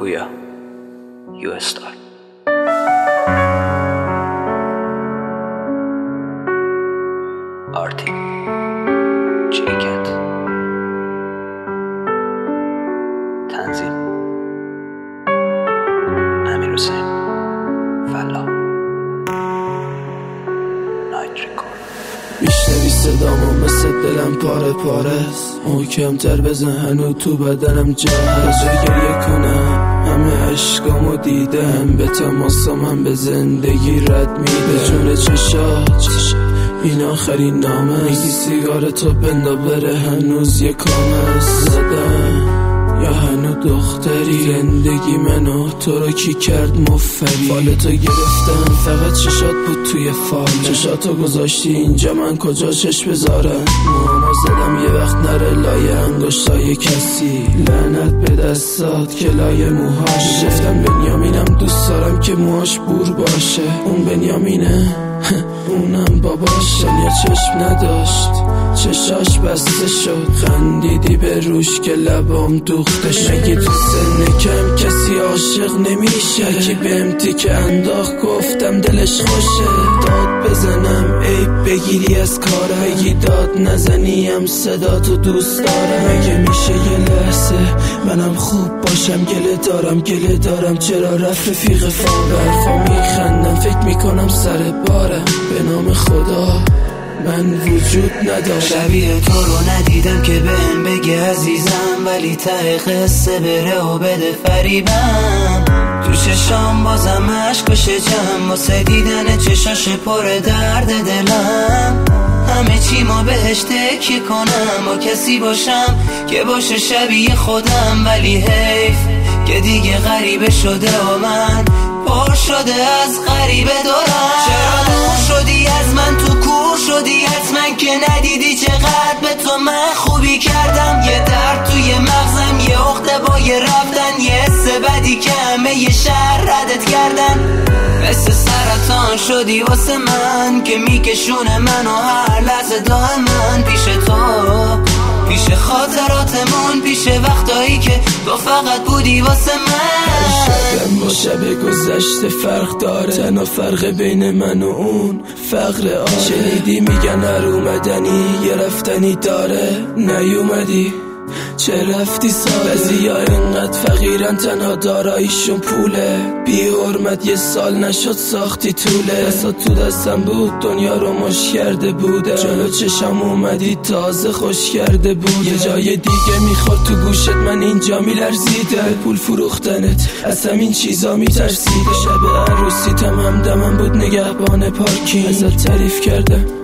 پویا یو استار آرتی جیکت تنظیم امیر حسین فلا نایت ریکورد. بیشتری صدامو مثل دلم پاره پاره محکمتر بزن هنو تو بدنم جا هست. گریه کنم. همه عشقامو دیدم. به تماسا من به زندگی رد میده جون چشات این آخرین نامه میگی سیگار تو بندا بره هنوز یه کام زدم. یا هنو دختری؟ زندگی منو تو رو کی کرد مفری؟ فالتو گرفتم فقط چشات بود توی فال چشاتو گذاشتی اینجا من کجا چش بذارم؟ موهامو زدم یه وقت نره لایه انگشتای کسی. لعنت به دستات که لایه موهاش. گفتم بنیامینم دوست دارم که موهاش بور باشه. اون بنیامینه؟ اونم باباش. یا چشم نداشت. چشاش بسته شد خندیدی به روش که لبام دوختش مگه تو سن کم کسی عاشق نمیشه. کی به که انداخت گفتم دلش خوشه. داد بزنم عیب بگیری از کارم. بگی داد نزنیم صدا تو دوست دارم. مگه میشه یه لحظه منم خوب باشم. گله دارم گله دارم. چرا رفت رفیق فام برفا میخندم فکر می‌کنم سر بارم. به نام خدا. من وجود ندارم. شبیه تو رو ندیدم که بهم بگه عزیزم ولی ته قصه بره و بده فریبم. تو چشام بازم عشق بشه جمع واسه دیدن چشاش پر درد دلم. همه چی ما بهش تکیه کنم. با کسی باشم که باشه شبیه خودم. ولی حیف که دیگه غریبه شده و من پر شده از غریبه دارم. که ندیدی چقدر به تو من خوبی کردم؟ یه درد توی مغزم یه اخته با یه رفتن یه حس بدی که همه یه شهر ردت کردن. مثل سرطان شدی واسه من که میکشونه منو هر لحظه من پیش تو. پیش خاطراتمون پیش وقتایی که تو فقط بودی واسه من. گذشته فرق داره. تنها فرق بین من و اون فقر آره. شنیدی میگن هر اومدنی یه رفتنی داره. نیومدی. چه رفتی سال یا اینقدر فقیرن؟ تنها داراییشون پوله. بی حرمت یه سال نشد ساختی طوله. اصلا تو دستم بود دنیا رو مش کرده بوده. جلو چشم اومدی تازه خوش کرده بود یه جای دیگه می‌خورد تو گوشت من اینجا میلرزیده. پول فروختنت از همین چیزا میترسیده. شب عروسیتم همدمم بود نگهبان پارکی ازت تعریف کرده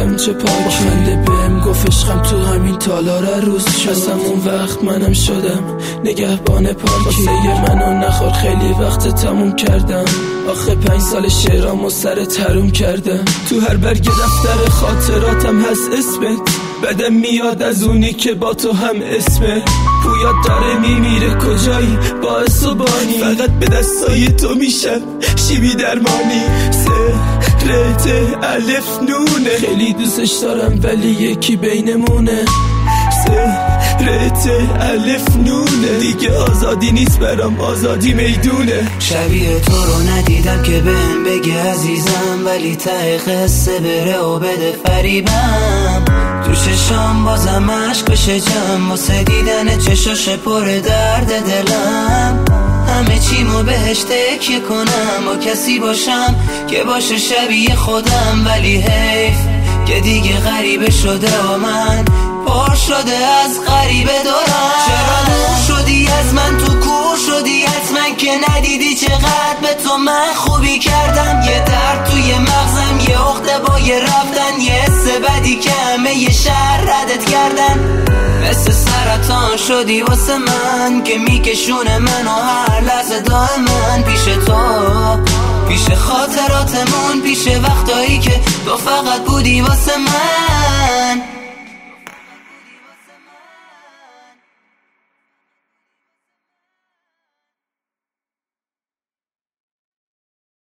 گفتم چه پاکنده بهم. گفت عشقم تو همین تالار روز شد اون وقت منم شدم. نگهبان پارکی منو نخور. خیلی وقت تموم کردم. آخه پنج سال شعرام و سر تروم کردم. تو هر برگ دفتر خاطراتم هست اسمت بدم میاد از اونی که با تو هم اسمه پویات داره میمیره. کجایی؟ با بانی فقط به دستای تو میشم. شیبی درمانی. سه. رت الف نونه خیلی دوستش دارم ولی یکی بینمونه. رت الف نونه دیگه آزادی نیست برام آزادی می‌دونه. شبیه تو رو ندیدم که بهم بگه عزیزم ولی ته قصه بره و بده فریبم. تو ششام بازم عشق بشه جمع واسه دیدن چشاش پر درد دلم. همه چیمو بهش تکیه کنم. با کسی باشم که باشه شبیه خودم. ولی حیف که دیگه غریبه شده و من پر شده از غریبه دارم. چرا دور شدی از من تو کور شدی حتما که ندیدی چقدر به تو من خوبی کردم. یه درد توی مغزم یه اخته با یه رفتن. یه حس بدی که همه یه شهر ردت کردن. سرطان شدی واسه من که میکشونه منو هر لحظه من پیش تو. پیش خاطراتمون پیش وقتایی که تو فقط بودی واسه من.